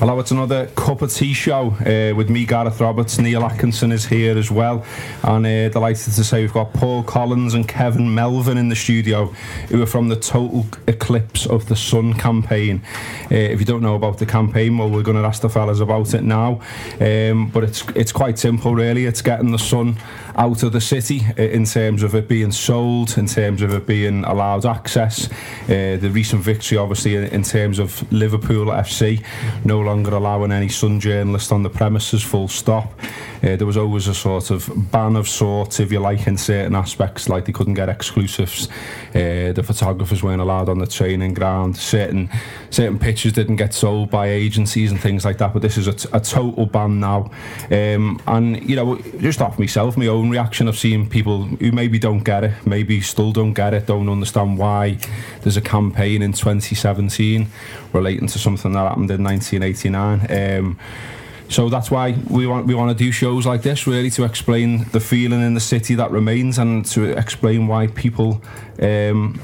Hello, it's another cup of tea show uh, with me, Gareth Roberts. Neil Atkinson is here as well, and uh, delighted to say we've got Paul Collins and Kevin Melvin in the studio, who are from the Total Eclipse of the Sun campaign. Uh, if you don't know about the campaign, well, we're going to ask the fellas about it now. Um, but it's it's quite simple, really. It's getting the sun out of the city uh, in terms of it being sold, in terms of it being allowed access. Uh, the recent victory, obviously, in, in terms of Liverpool FC, no longer allowing any Sun journalists on the premises, full stop. Uh, there was always a sort of ban of sorts, if you like, in certain aspects, like they couldn't get exclusives. Uh, the photographers weren't allowed on the training ground. Certain certain pictures didn't get sold by agencies and things like that. But this is a, t- a total ban now. Um, and you know, just off myself, my own reaction of seeing people who maybe don't get it, maybe still don't get it, don't understand why there's a campaign in 2017 relating to something that happened in 1989. Um, so that's why we want we want to do shows like this, really, to explain the feeling in the city that remains and to explain why people um,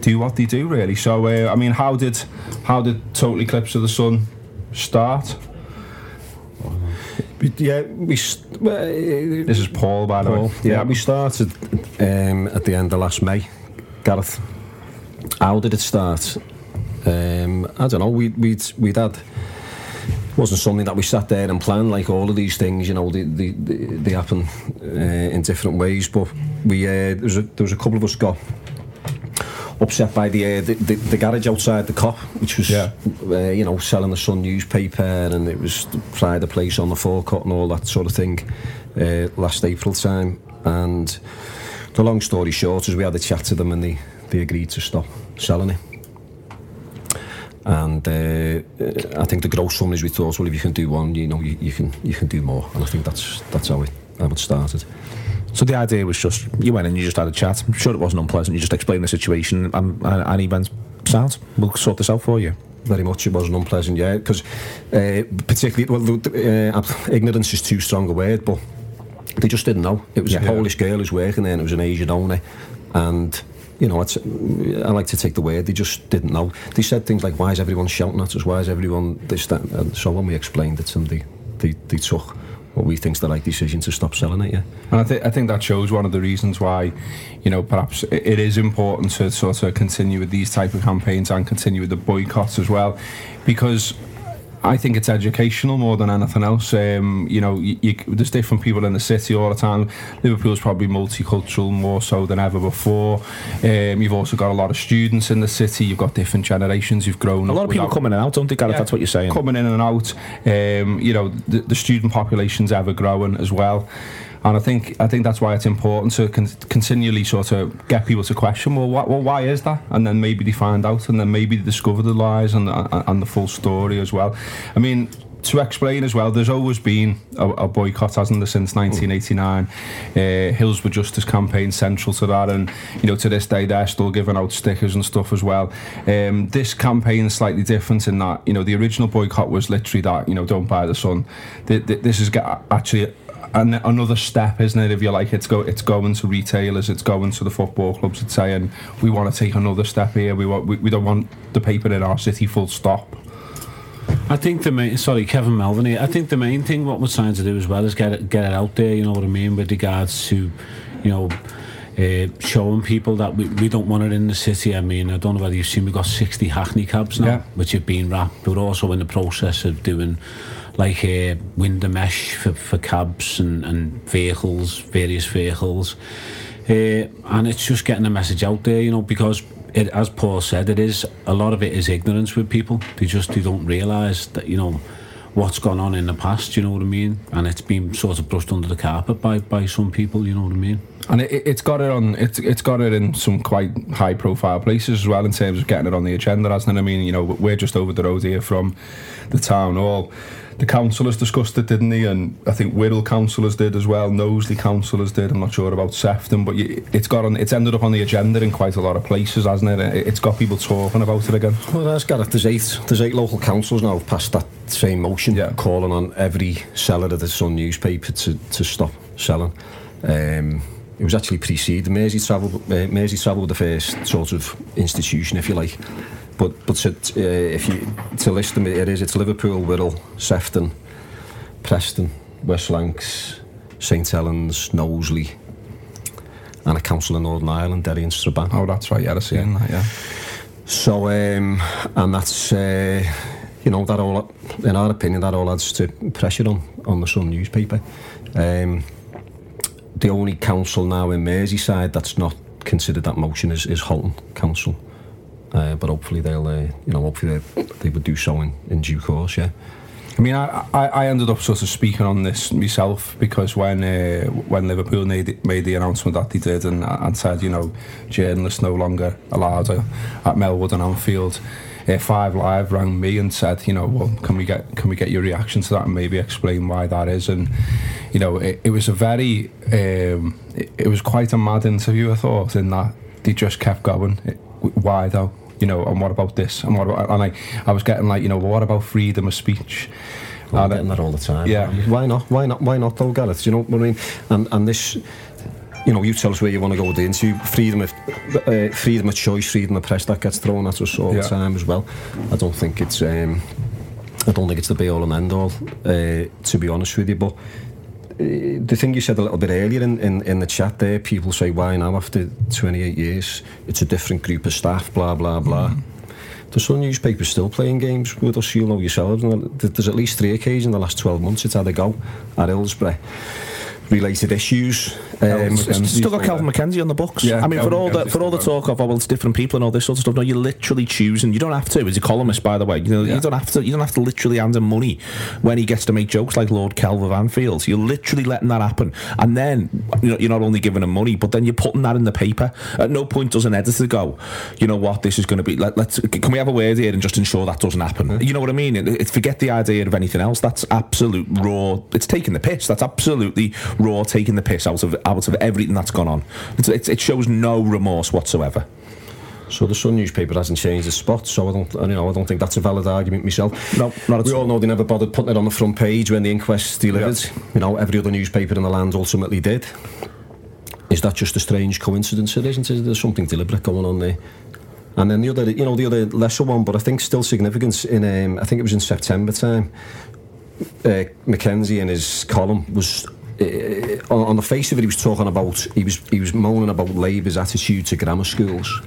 do what they do, really. So, uh, I mean, how did how did Total Eclipse of the Sun start? Yeah, we. st- uh, This is Paul, by the Paul, way. yeah, we started um, at the end of last May. Gareth, how did it start? Um, I don't know. We, we'd we'd had wasn't something that we sat there and planned like all of these things. You know, they they, they, happen uh, in different ways. But we uh, there was a, there was a couple of us got upset by the, uh, the, the the garage outside the Kop, which was Yeah. uh, you know selling the Sun newspaper, and it was flying the pride of place on the forecourt and all that sort of thing. Uh, last April time, and the long story short is we had a chat to them and they they agreed to stop selling it. And uh, uh, I think the gross sum is we thought, well, if you can do one, you know, you, you can you can do more, and I think that's that's how it how it started. So the idea was just you went and you just had a chat. I'm sure it wasn't unpleasant. You just explained the situation, and, and, and he went, "Sound, we'll sort this out for you." Very much, it wasn't unpleasant, yeah, because uh, particularly, well, uh, ignorance is too strong a word, but they just didn't know. It was a Yeah. Polish girl who's working there, and it was an Asian owner, and you know, I like to take the word. They just didn't know. They said things like, "Why is everyone shouting at us? Why is everyone this that?" And so when we explained it to them, they they, they took what we think's the right decision to stop selling it. Yeah. And I, th- I think that shows one of the reasons why, you know, perhaps it is important to sort of continue with these type of campaigns and continue with the boycotts as well, because I think it's educational more than anything else. Um, you know, you, you, there's different people in the city all the time. Liverpool's probably multicultural more so than ever before. Um, you've also got a lot of students in the city. You've got different generations. You've grown A lot of people without- coming in and out, don't they, Gareth? Yeah, That's what you're saying. Coming in and out. Um, you know, the, the student population's ever growing as well. And I think I think that's why it's important to con- continually sort of get people to question, well, wh- well, why is that? And then maybe they find out, and then maybe they discover the lies and and, and the full story as well. I mean. To explain as well, there's always been a, a boycott, hasn't there, since 1989? Uh, Hills Justice campaign central to that, and you know to this day they're still giving out stickers and stuff as well. Um, this campaign is slightly different in that you know the original boycott was literally that you know don't buy the sun. Th- th- This is actually an, another step, isn't it? If you like, it's go it's going to retailers, it's going to the football clubs. It's saying we want to take another step here. We want we, we don't want the paper in our city. Full stop. I think the main sorry Kevin Melvin here. I think the main thing what we're trying to do as well is get it get it out there. You know what I mean with regards to, you know. Uh, showing people that we, we don't want it in the city. I mean, I don't know whether you've seen we've got 60 Hackney cabs now, Yeah. which have been wrapped. We're also in the process of doing like uh, window mesh for, for cabs and, and vehicles, various vehicles. Uh, and it's just getting the message out there, you know, because it, as Paul said, it is a lot of it is ignorance with people. They just they don't realise that you know what's gone on in the past. You know what I mean? And it's been sort of brushed under the carpet by by some people. You know what I mean? And it, it's got it on. It's it's got it in some quite high profile places as well in terms of getting it on the agenda, hasn't it? I mean, you know, we're just over the road here from the town hall. the councillors discussed it, didn't they? And I think Wirral councillors did as well. Knowsley councillors did. I'm not sure about Sefton, but it's got on. It's ended up on the agenda in quite a lot of places, hasn't it? It- It's got people talking about it again. Well, there's Gareth. There's eight. There's eight local councils now have passed that same motion, Yeah. calling on every seller of the Sun newspaper to, to stop selling. Um, it was actually preceded Mersey Travel. Uh, Mersey Travel were the first sort of institution, if you like. But but to, uh, if you to list them, it is it's Liverpool, Wirral, Sefton, Preston, West Lancs, St Helens, Knowsley, and a council in Northern Ireland, Derry and Strabane. Oh, that's right. Yeah, I seen that. Yeah. So, um, and that's, uh, you know, that all, in our opinion, that all adds to pressure on, on the Sun newspaper. Um, the only council now in Merseyside that's not considered that motion is, is Halton Council. Uh, but hopefully they'll, uh, you know, hopefully they, they would do so in, in due course, yeah. I mean, I, I, ended up sort of speaking on this myself because when uh, when Liverpool made, made the announcement that they did and, and said, you know, journalists no longer allowed uh, at Melwood and Anfield, uh, Five Live rang me and said, you know, well, can we get can we get your reaction to that and maybe explain why that is? And you know, it, it was a very, um, it, it was quite a mad interview, I thought, in that they just kept going. It, why though? You know, and what about this? And what about? And I, I was getting like, you know, well, what about freedom of speech? Well, I'm getting that all the time. Yeah. Why not? Why not? Why not though, Gareth? Do you know what I mean? And, and this, you know, you tell us where you want to go with the interview. Freedom of, uh, freedom of choice, freedom of press, that gets thrown at us all Yeah. the time as well. I don't think it's, um, I don't think it's the be all and end all, uh, to be honest with you. But uh, the thing you said a little bit earlier in, in, in the chat there, people say, why now after 28 years? It's a different group of staff, blah, blah, blah. The Sun newspaper's still playing games with us, you'll know yourselves. And there's at least three occasions in the last 12 months it's had a go at Hillsborough. Related issues. Um, Still got Kelvin MacKenzie on the books. Yeah, I mean, for Kelvin all the for all the talk of oh, well, it's different people and all this sort of stuff. No, you're literally choosing. You don't have to. As a columnist, by the way, you know, Yeah. you don't have to. You don't have to literally hand him money when he gets to make jokes like Lord Kelvin Anfield. You're literally letting that happen, and then you know, you're not only giving him money, but then you're putting that in the paper. At no point does an editor go, you know what, this is going to be. Let, let's can we have a word here and just ensure that doesn't happen. You know what I mean? It, it, forget the idea of anything else. That's absolute raw. It's taking the piss. That's absolutely raw, taking the piss out of out of everything that's gone on. It's, it's, it shows no remorse whatsoever. So the Sun newspaper hasn't changed its spot, so I don't, you know, I don't think that's a valid argument myself. No, not at We all. all know they never bothered putting it on the front page when the inquest delivered. You know, every other newspaper in the land ultimately did. Is that just a strange coincidence? It isn't. Is there something deliberate going on there? And then the other, you know, the other lesser one, but I think still significant. In um, I think it was in September time. Uh, MacKenzie in his column was uh, on, on the face of it, he was talking about he was he was moaning about Labour's attitude to grammar schools.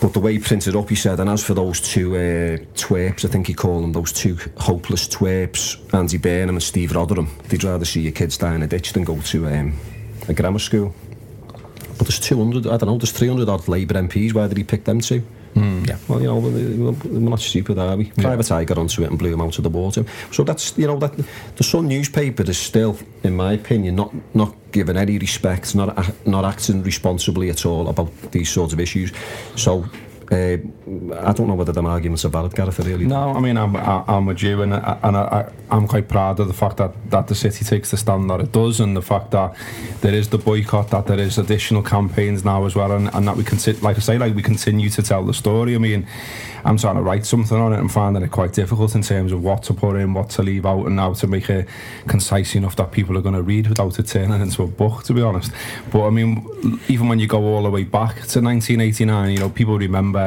But the way he printed up, he said, and as for those two uh, twerps, I think he called them, those two hopeless twerps, Andy Burnham and Steve Rotheram, they'd rather see your kids die in a ditch than go to um, a grammar school. But there's 200, I don't know, there's 300 odd Labour MPs, why did he pick them two? Hmm. Yeah. Well, you know, we're we're not stupid, are we? Private Eye got onto it and blew him out of the water. So that's, you know, that the Sun newspaper is still, in my opinion, not not given any respect, not not acting responsibly at all about these sorts of issues. So uh, I don't know whether them arguments are valid, Gareth. Really. No, I mean I'm I, I'm with you, and I, and I, I'm quite proud of the fact that that the city takes the stand that it does, and the fact that there is the boycott, that there is additional campaigns now as well, and, and that we can like I say, like we continue to tell the story. I mean, I'm trying to write something on it and finding it quite difficult in terms of what to put in, what to leave out, and how to make it concise enough that people are going to read without it turning into a book. To be honest, but I mean, even when you go all the way back to 1989, you know, people remember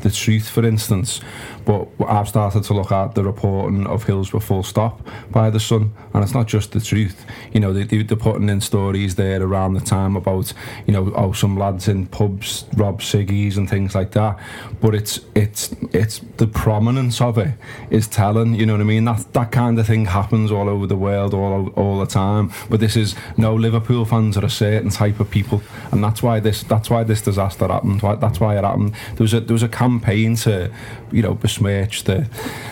the truth, for instance. But I've started to look at the reporting of Hillsborough Full Stop by the Sun, and it's not just the truth. You know, they, they, they're putting in stories there around the time about, you know, oh, some lads in pubs rob ciggies and things like that. But it's it's it's the prominence of it is telling. You know what I mean? That that kind of thing happens all over the world all all the time. But this is no Liverpool fans are a certain type of people, and that's why this that's why this disaster happened. That's why it happened. There was a there was a campaign to, you know, besmirch the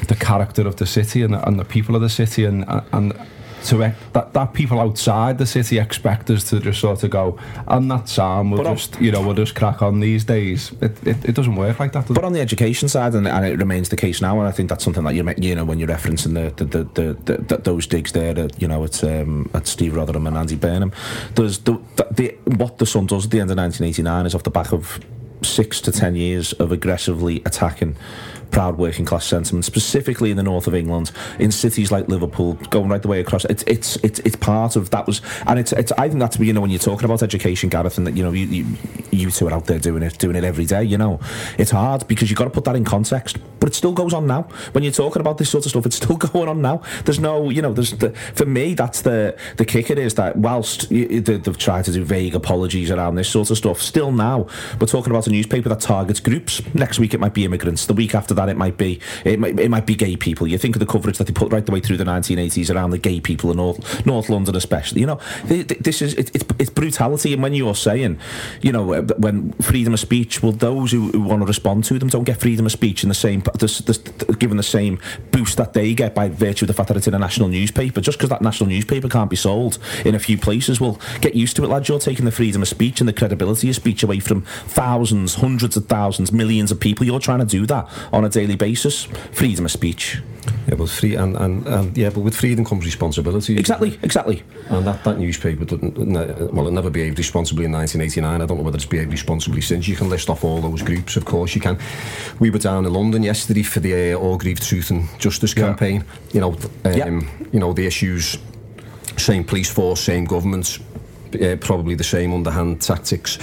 the character of the city and the, and the people of the city, and and to e- that, that people outside the city expect us to just sort of go, and that's Sam. We'll But on- just you know we'll just crack on these days. It, it, it doesn't work like that. Does But it? on the education side, and, and it remains the case now, and I think that's something that you you know when you're referencing the the, the, the, the, those digs there, that, you know, it's um, at Steve Rotheram and Andy Burnham. There's the, the, the what the Sun does at the end of 1989 is off the back of six to ten years of aggressively attacking proud working class sentiment, specifically in the north of England, in cities like Liverpool, going right the way across. It's it's it's, it's part of that was, and it's it's. I think that's you know when you're talking about education, Gareth, and that you know you, you you two are out there doing it doing it every day. You know, it's hard because you've got to put that in context. But it still goes on now. When you're talking about this sort of stuff, it's still going on now. There's no, you know, there's the, for me that's the the kicker is that whilst they've tried to do vague apologies around this sort of stuff, still now we're talking about a newspaper that targets groups. Next week it might be immigrants. The week after that it might be it might, it might be gay people. You think of the coverage that they put right the way through the 1980s around the gay people in North North London, especially. You know, th- th- this is it, it's it's brutality. And when you're saying, you know, uh, when freedom of speech, well, those who, who want to respond to them don't get freedom of speech in the same the, the, given the same boost that they get by virtue of the fact that it's in a national newspaper. Just because that national newspaper can't be sold in a few places, well, get used to it, lads. You're taking the freedom of speech and the credibility of speech away from thousands, hundreds of thousands, millions of people. You're trying to do that on a daily basis. Freedom of speech. Yeah, but free and, and, and yeah, but with freedom comes responsibility. Exactly, exactly. And that, that newspaper didn't, well, it never behaved responsibly in 1989. I don't know whether it's behaved responsibly since. You can list off all those groups, of course you can. We were down in London yesterday for the uh, Orgreave Truth and Justice Yeah. campaign. You know, um, Yeah. you know the issues, same police force, same governments, uh, probably the same underhand tactics.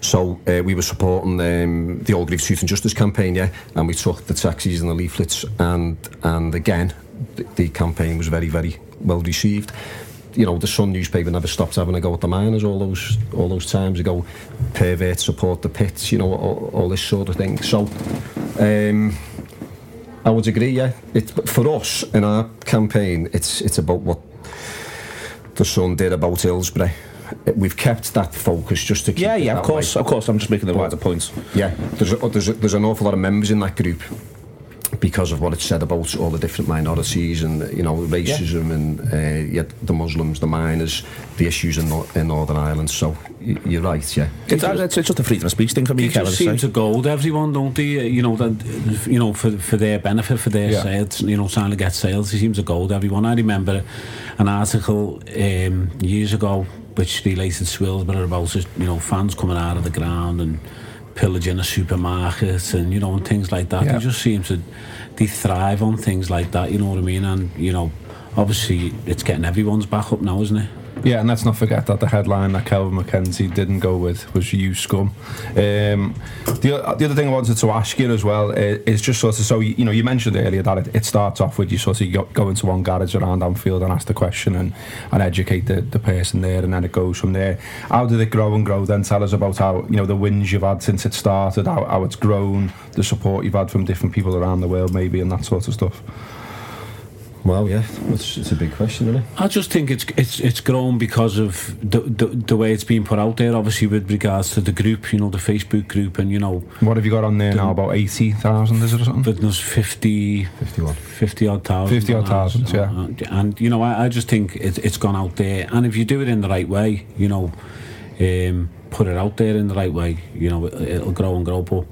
So uh, we were supporting um, the Orgreave Truth and Justice campaign, yeah, and we took the taxis and the leaflets, and and again, the, the campaign was very very well received. You know, the Sun newspaper never stopped having a go at the miners all those all those times ago. Perverts support the pits, you know, all, all this sort of thing. So. Um, I would agree, yeah. It, for us, in our campaign, it's it's about what the Sun did about Hillsborough. We've kept that focus just to keep Yeah, yeah, of course, way. of course. I'm just making the wider points. Yeah, there's, a, there's, a, there's an awful lot of members in that group because of what it said about all the different minorities and you know racism and uh, yeah, the Muslims, the miners, the issues in, Nor- in Northern Ireland. So y- you're right, yeah. It's, it's, it's just a freedom of speech thing for me, They Kevin. just to seem to goad everyone, don't they? You know that, you know for for their benefit, for their Yeah. sales. You know, trying to get sales. He seems to gold everyone. I remember an article um, years ago which related to Swillsborough about you know fans coming out of the ground and pillaging a supermarket and you know and things like that. Yeah. They just seem to they thrive on things like that. You know what I mean? And you know, obviously it's getting everyone's back up now, isn't it? Yeah, and let's not forget that the headline that Kelvin MacKenzie didn't go with was "You scum." Um, the, the other thing I wanted to ask you as well uh, is just sort of so you, you know you mentioned earlier that it, it starts off with you sort of go, go into one garage around Anfield and ask the question and, and educate the, the person there, and then it goes from there. How did it grow and grow? Then tell us about how you know the wins you've had since it started, how, how it's grown, the support you've had from different people around the world, maybe, and that sort of stuff. Well, yeah, it's, it's a big question, isn't it? I just think it's it's it's grown because of the, the the way it's been put out there. Obviously, with regards to the group, you know, the Facebook group, and you know, What have you got on there now? About eighty thousand, is it or something? but there's 50, 51. 50 odd thousand. 50 odd yeah. Uh, And you know, I, I just think it, it's gone out there, and if you do it in the right way, you know, um, put it out there in the right way, you know, it, it'll grow and grow. But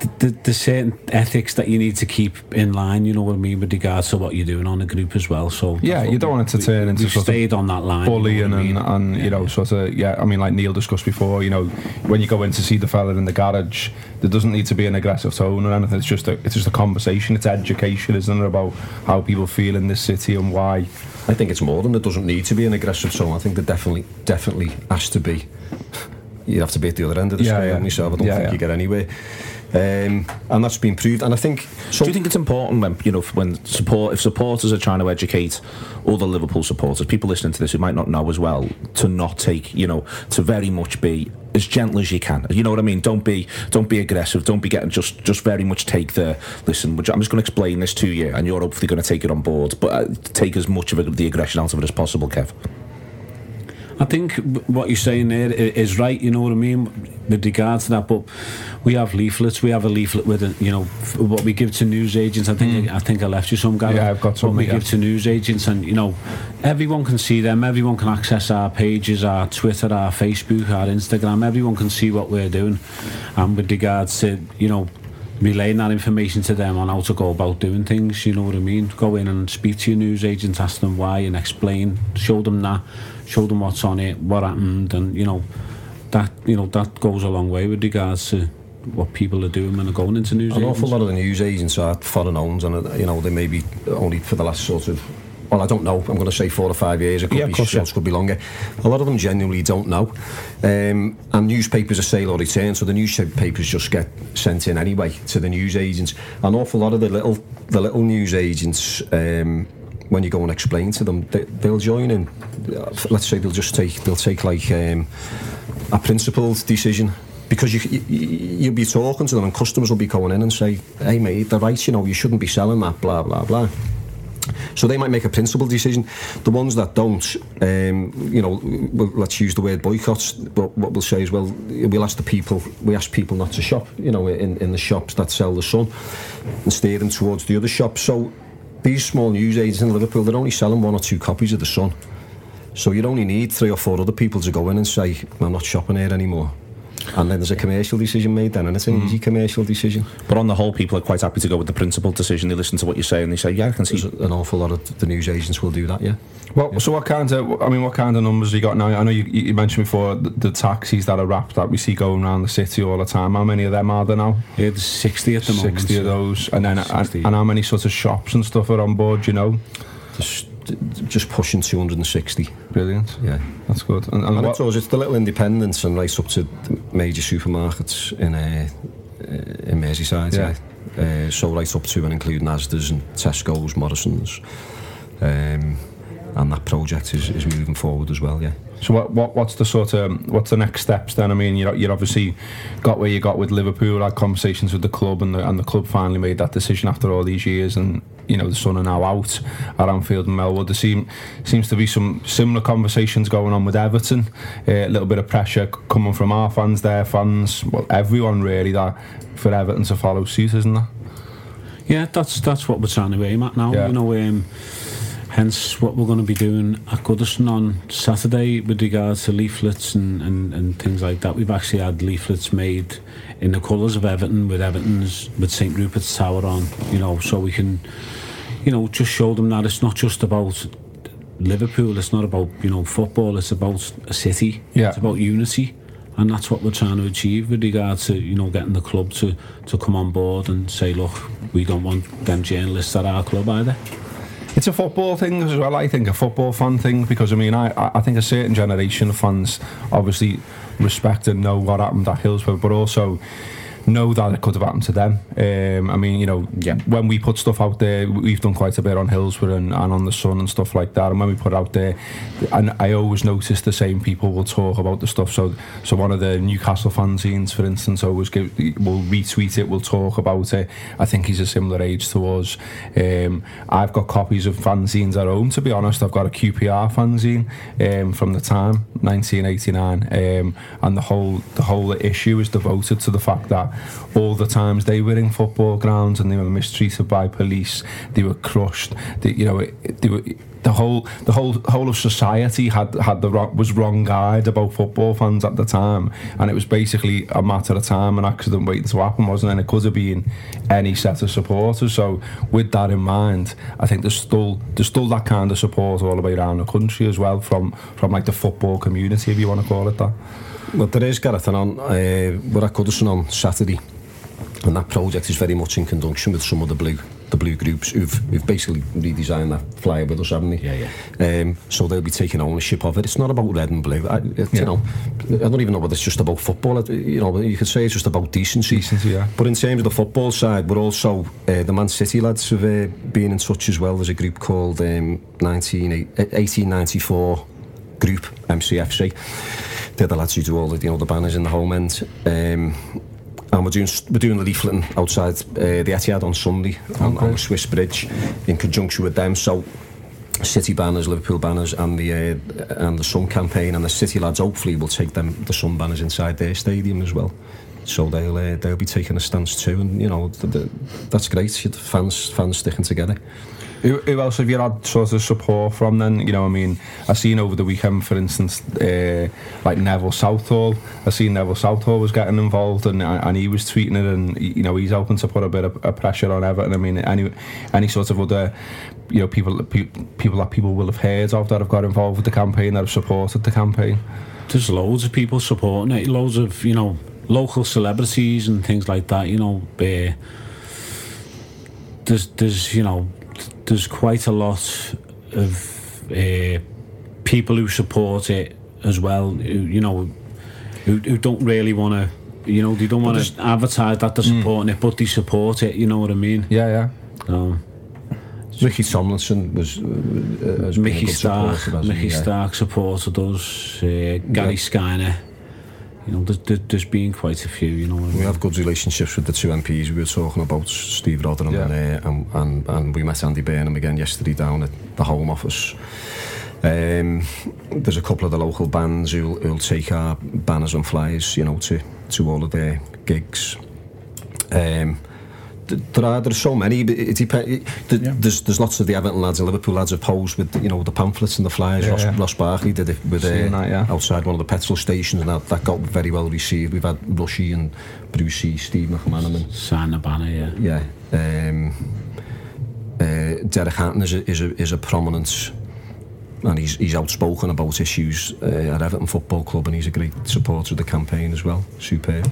the, the, the certain ethics that you need to keep in line, you know what I mean, with regards to what you're doing on the group as well. So Yeah, you don't want it to turn into we've sort of stayed on that line, you know bullying what I and, mean? and you know sort of yeah I mean like Neil discussed before you know when you go in to see the fella in the garage there doesn't need to be an aggressive tone or anything it's just a it's just a conversation it's education isn't it about how people feel in this city and why I think it's more than there doesn't need to be an aggressive tone. I think there definitely, definitely has to be. You have to be at the other end of the Yeah, scale yeah. yourself. I don't Yeah, think yeah. you get anywhere. Um, and that's been proved. And I think. So Do you think it's important when you know when support if supporters are trying to educate other Liverpool supporters, people listening to this who might not know as well, to not take you know to very much be as gentle as you can. You know what I mean? Don't be don't be aggressive. Don't be getting just just very much take the listen. which I'm just going to explain this to you, and you're hopefully going to take it on board. But uh, take as much of the aggression out of it as possible, Kev. I think what you're saying there is right. You know what I mean with regards to that. But we have leaflets. We have a leaflet with it, you know what we give to news agents. I think mm. I think I left you some. Gary, Yeah, I've got some, What we yeah. give to news agents, and you know, everyone can see them. Everyone can access our pages, our Twitter, our Facebook, our Instagram. Everyone can see what we're doing. And with regards to you know relaying that information to them on how to go about doing things. You know what I mean? Go in and speak to your news agent, ask them why, and explain. Show them that. Show them what's on it, what happened, and you know that you know that goes a long way with regards to what people are doing when they're going into news An agents. awful lot of the news agents are foreign owned, and uh, you know they may be only for the last sort of. Well, I don't know. I'm going to say four or five years. It could Yeah, of be course, yeah. could be longer. A lot of them genuinely don't know. Um, and newspapers are sale or return, so the newspapers just get sent in anyway to the news agents. An awful lot of the little the little news agents. Um, when you go and explain to them, they, they'll join in. Uh, Let's say they'll just take they'll take like um, a principled decision because you, you you'll be talking to them and customers will be going in and say, "Hey mate, they're right. You know, you shouldn't be selling that." Blah blah blah. So they might make a principled decision. The ones that don't, um, you know, let's use the word boycotts. But what we'll say is, well, we'll ask the people, we ask people not to shop, you know, in, in the shops that sell the Sun, and steer them towards the other shops. So these small news agents in Liverpool, they're only selling one or two copies of the Sun. So you'd only need three or four other people to go in and say, I'm not shopping here anymore. And then there's a commercial decision made then, and it's an easy mm. commercial decision. But on the whole, people are quite happy to go with the principal decision. They listen to what you say and they say, yeah, I can see. There's an awful lot of the news agents will do that, yeah. Well, so what kind of, I mean, what kind of numbers have you got now? I know you, you mentioned before the, the taxis that are wrapped that we see going around the city all the time. How many of them are there now? Yeah, there's 60 at the moment. 60 of those. And then, and, and how many sort of shops and stuff are on board, you know? Just, just pushing 260. Brilliant. Yeah. That's good. And, and And it's, always, it's the little independents and right up to major supermarkets in uh, uh, in Merseyside. Yeah. Yeah. Uh, so right up to and including Asda's and Tesco's, Morrison's. Um, and that project is, is moving forward as well, yeah. So what, what what's the sort of what's the next steps then? I mean, you you obviously got where you got with Liverpool, had conversations with the club, and the and the club finally made that decision after all these years, and you know the Sun are now out at Anfield and Melwood. There seem seems to be some similar conversations going on with Everton. Uh, a little bit of pressure coming from our fans, their fans, well everyone really that for Everton to follow suit, isn't there? Yeah, that's that's what we're trying to aim at now. Yeah. You know, um, hence what we're going to be doing at Goodison on Saturday with regards to leaflets and, and, and things like that. We've actually had leaflets made in the colours of Everton with Everton's with St Rupert's Tower on. You know, so we can, you know, just show them that it's not just about Liverpool. It's not about you know football. It's about a city. Yeah. It's about unity. And that's what we're trying to achieve with regard to, you know, getting the club to, to come on board and say, look, we don't want them journalists at our club either. It's a football thing as well. I think a football fan thing because I mean, I I think a certain generation of fans obviously respect and know what happened at Hillsborough, but also know that it could have happened to them. Um, I mean, you know, Yeah. when we put stuff out there, we've done quite a bit on Hillsborough and, and on the Sun and stuff like that. And when we put it out there, and I always notice the same people will talk about the stuff. So, so one of the Newcastle fanzines, for instance, always give will retweet it, will talk about it. I think he's a similar age to us. Um, I've got copies of fanzines at home. To be honest, I've got a QPR fanzine um, from the time 1989, um, and the whole the whole issue is devoted to the fact that all the times they were in football grounds and they were mistreated by police, they were crushed. They, you know, they were. The whole, the whole, whole of society had had the was wrong guide about football fans at the time, and it was basically a matter of time, an accident waiting to happen, wasn't it? And it could have been any set of supporters. So, with that in mind, I think there's still there's still that kind of support all the way around the country as well from from like the football community, if you want to call it that. Well, there is, Gareth, and on, uh, we're at Goodison on Saturday, and that project is very much in conjunction with some of the blue the blue groups who've, who've basically redesigned that flyer with us, haven't they? Yeah, yeah. Um, so they'll be taking ownership of it. It's not about red and blue. I, it, Yeah. You know, I don't even know whether it's just about football. It- You know, you could say it's just about decency. Decency, yeah. But in terms of the football side, we're also uh, the Man City lads have uh, been in touch as well. There's a group called um, 19, eh, 1894 Group MCFC. they're the lads who do all the you know the banners in the home end. Um, and we're doing we're doing the leafleting outside uh, the Etihad on Sunday on, okay. on the Swiss Bridge in conjunction with them. So City banners, Liverpool banners, and the uh, and the Sun campaign, and the City lads hopefully will take them the Sun banners inside their stadium as well. So they'll uh, they'll be taking a stance too, and you know th th that's great. Fans fans sticking together. Who, who else have you had sort of support from then? You know, I mean, I seen over the weekend, for instance, uh, like Neville Southall. I seen Neville Southall was getting involved, and and he was tweeting it, and you know, he's helping to put a bit of, of pressure on Everton. I mean, any any sort of other, you know, people people that people will have heard of that have got involved with the campaign that have supported the campaign. There's loads of people supporting it. Loads of you know local celebrities and things like that. You know, uh, there's there's you know there's quite a lot of uh, people who support it as well. Who, you know, who, who don't really want to. You know, they don't want to advertise that they're supporting mm. it, but they support it. You know what I mean? Yeah, yeah. So, Ricky Tomlinson was, uh, uh Mickey Stark. Mickey yeah. Stark supported us. Uh, Gary yeah. Skyner you know, there's, there's been quite a few, you know. We have good relationships with the two MPs. We were talking about Steve Rotherham yeah. and, uh, and, and, and we met Andy Burnham again yesterday down at the Home Office. Um, there's a couple of the local bands who'll, who'll take our banners and flyers, you know, to, to all of their gigs. Um, there are there's so many. It, it, it, yeah. There's there's lots of the Everton lads and Liverpool lads have posed with you know the pamphlets and the flyers. Yeah, Ross, yeah. Ross Barkley did it with uh, that, yeah. outside one of the petrol stations and that, that got very well received. We've had Rushy and Brucey, e, Steve McManaman, a banner yeah, yeah. Um, uh, Derek Hatton is a, is a, is a prominent and he's, he's outspoken about issues uh, at Everton Football Club and he's a great supporter of the campaign as well. Superb.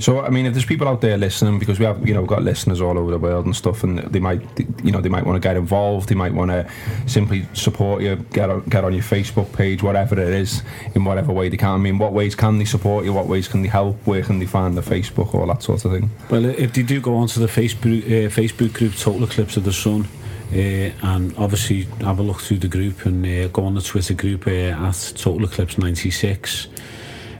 So I mean, if there's people out there listening, because we have you know we've got listeners all over the world and stuff, and they might you know they might want to get involved, they might want to simply support you, get on, get on your Facebook page, whatever it is, in whatever way they can. I mean, what ways can they support you? What ways can they help? Where can they find the Facebook, all that sort of thing? Well, if they do go onto the Facebook uh, Facebook group Total Eclipse of the Sun. Uh, and obviously have a look through the group and uh, go on the Twitter group uh, at Total Eclipse 96 uh,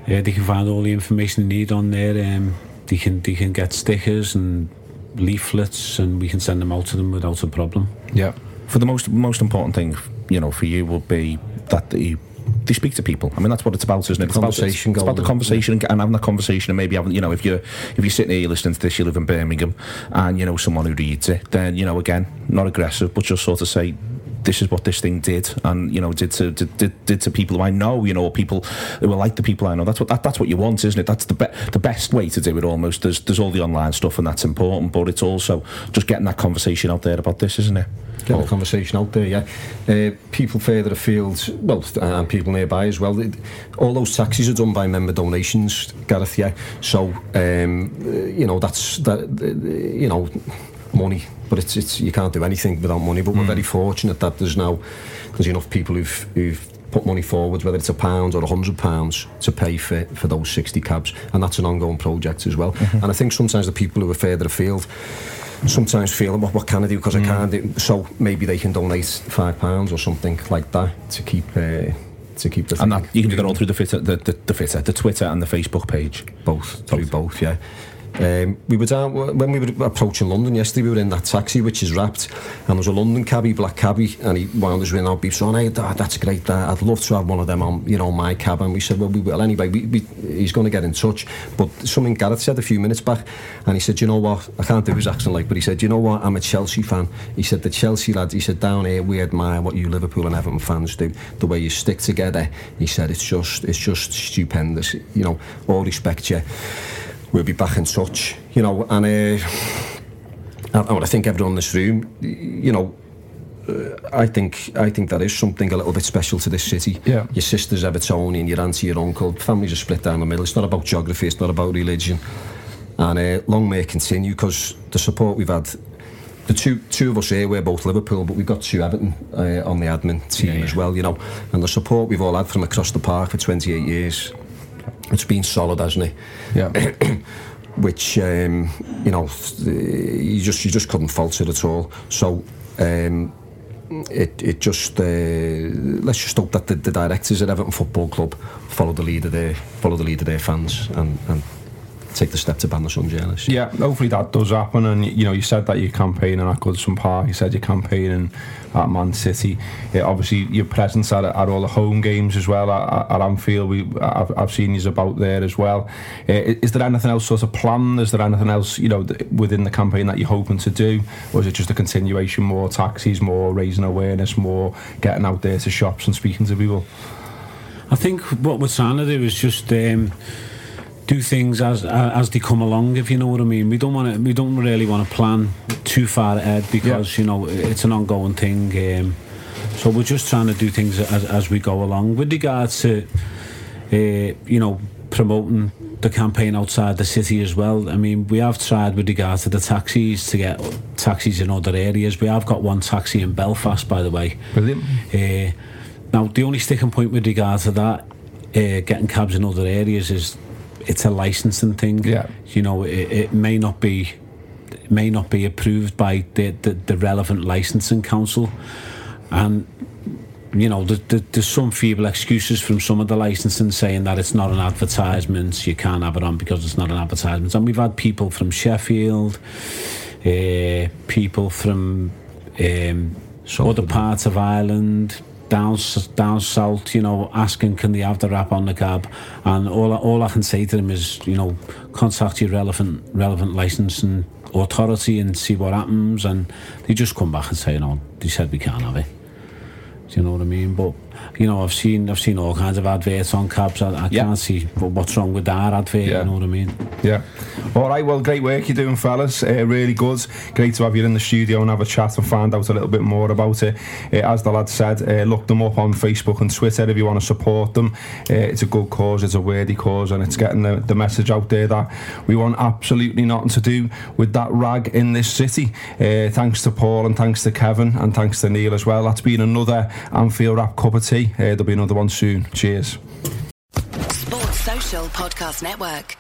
they can find all the information they need on there. Um, they can they can get stickers and leaflets, and we can send them out to them without a problem. Yeah. For the most most important thing, you know, for you will be that you they speak to people. I mean, that's what it's about, isn't it? It's conversation. About, it's, it's about the conversation yeah. and having that conversation, and maybe having, you know, if you're if you're sitting here listening to this, you live in Birmingham, and you know someone who reads it, then you know, again, not aggressive, but just sort of say, this is what this thing did, and you know, did to did, did, did to people who I know, you know, people who are like the people I know. That's what that, that's what you want, isn't it? That's the be- the best way to do it. Almost there's there's all the online stuff, and that's important, but it's also just getting that conversation out there about this, isn't it? Get oh. the conversation out there, yeah. Uh, people further afield, well, and people nearby as well. All those taxis are done by member donations, Gareth. Yeah. So, um, you know, that's that. You know, money but it's, it's you can't do anything without money. But mm. we're very fortunate that there's now there's enough people who've who've put money forward, whether it's a pound or a hundred pounds, to pay for, for those 60 cabs, and that's an ongoing project as well. Mm-hmm. And I think sometimes the people who are further afield sometimes feel, what, what can I do because mm. I can't do, so maybe they can donate five pounds or something like that to keep. Uh, to keep the and that, you can do that all through the Twitter, the, the, the, Twitter, the Twitter and the Facebook page. Both, through both, yeah. Um, we were down when we were approaching London yesterday. We were in that taxi which is wrapped, and there was a London cabbie, black cabbie, and he wound us in our beef. So, hey, that, that's great. That, I'd love to have one of them on, you know, my cab. And we said, well, we will anyway. We, we, he's going to get in touch. But something Gareth said a few minutes back, and he said, you know what? I can't do his accent like, but he said, you know what? I'm a Chelsea fan. He said, the Chelsea lads. He said, down here we admire what you Liverpool and Everton fans do. The way you stick together. He said, it's just, it's just stupendous. You know, all respect you we'll be back in touch, you know, and uh, I, I think everyone in this room, you know, uh, I think I think that is something a little bit special to this city. Yeah. Your sister's Evertonian, your auntie, your uncle, families are split down the middle. It's not about geography, it's not about religion. And uh, long may it continue because the support we've had the two two of us here, we're both Liverpool, but we've got two Everton uh, on the admin team yeah, yeah. as well, you know. And the support we've all had from across the park for 28 years it's been solid, hasn't it? Yeah. Which um, you know, you just you just couldn't fault it at all. So um, it it just uh, let's just hope that the, the directors at Everton Football Club follow the lead of their follow the lead of their fans and and take the step to ban the Sun journalists. Yeah, hopefully that does happen. And you know, you said that you're campaigning at Goodison Park. You said you're campaigning at Man City. Yeah, obviously, your presence at, at all the home games as well at, at Anfield. We, I've, I've seen you about there as well. Uh, is there anything else sort of planned? Is there anything else you know within the campaign that you're hoping to do, or is it just a continuation? More taxis, more raising awareness, more getting out there to shops and speaking to people. I think what we're trying to do is just. Um, do things as as they come along if you know what I mean. We don't want to we don't really want to plan too far ahead because yeah. you know it's an ongoing thing um, so we're just trying to do things as, as we go along. With regards to uh, you know promoting the campaign outside the city as well I mean we have tried with regards to the taxis to get taxis in other areas. We have got one taxi in Belfast by the way. Brilliant. Uh, now the only sticking point with regards to that uh, getting cabs in other areas is it's a licensing thing. Yeah. You know, it, it may not be may not be approved by the, the, the relevant licensing council, and you know, the, the, there's some feeble excuses from some of the licensing saying that it's not an advertisement, you can't have it on because it's not an advertisement. And we've had people from Sheffield, uh, people from um, other parts of Ireland, down down south, you know, asking can they have the wrap on the cab, and all all I can say to them is, you know, contact your relevant relevant licensing authority and see what happens, and they just come back and say, you know, they said we can't have it. Do you know what I mean? But you know, I've seen I've seen all kinds of adverts on cabs. I, I yeah. can't see what's wrong with that advert. Yeah. You know what I mean? Yeah. All right. Well, great work you're doing, fellas. Uh, really good. Great to have you in the studio and have a chat and find out a little bit more about it. Uh, as the lad said, uh, look them up on Facebook and Twitter if you want to support them. Uh, it's a good cause. It's a worthy cause, and it's getting the, the message out there that we want absolutely nothing to do with that rag in this city. Uh, thanks to Paul and thanks to Kevin and thanks to Neil as well. That's been another Anfield Wrap cup of tea. Uh, there'll be another one soon. Cheers. Sports Social Podcast Network.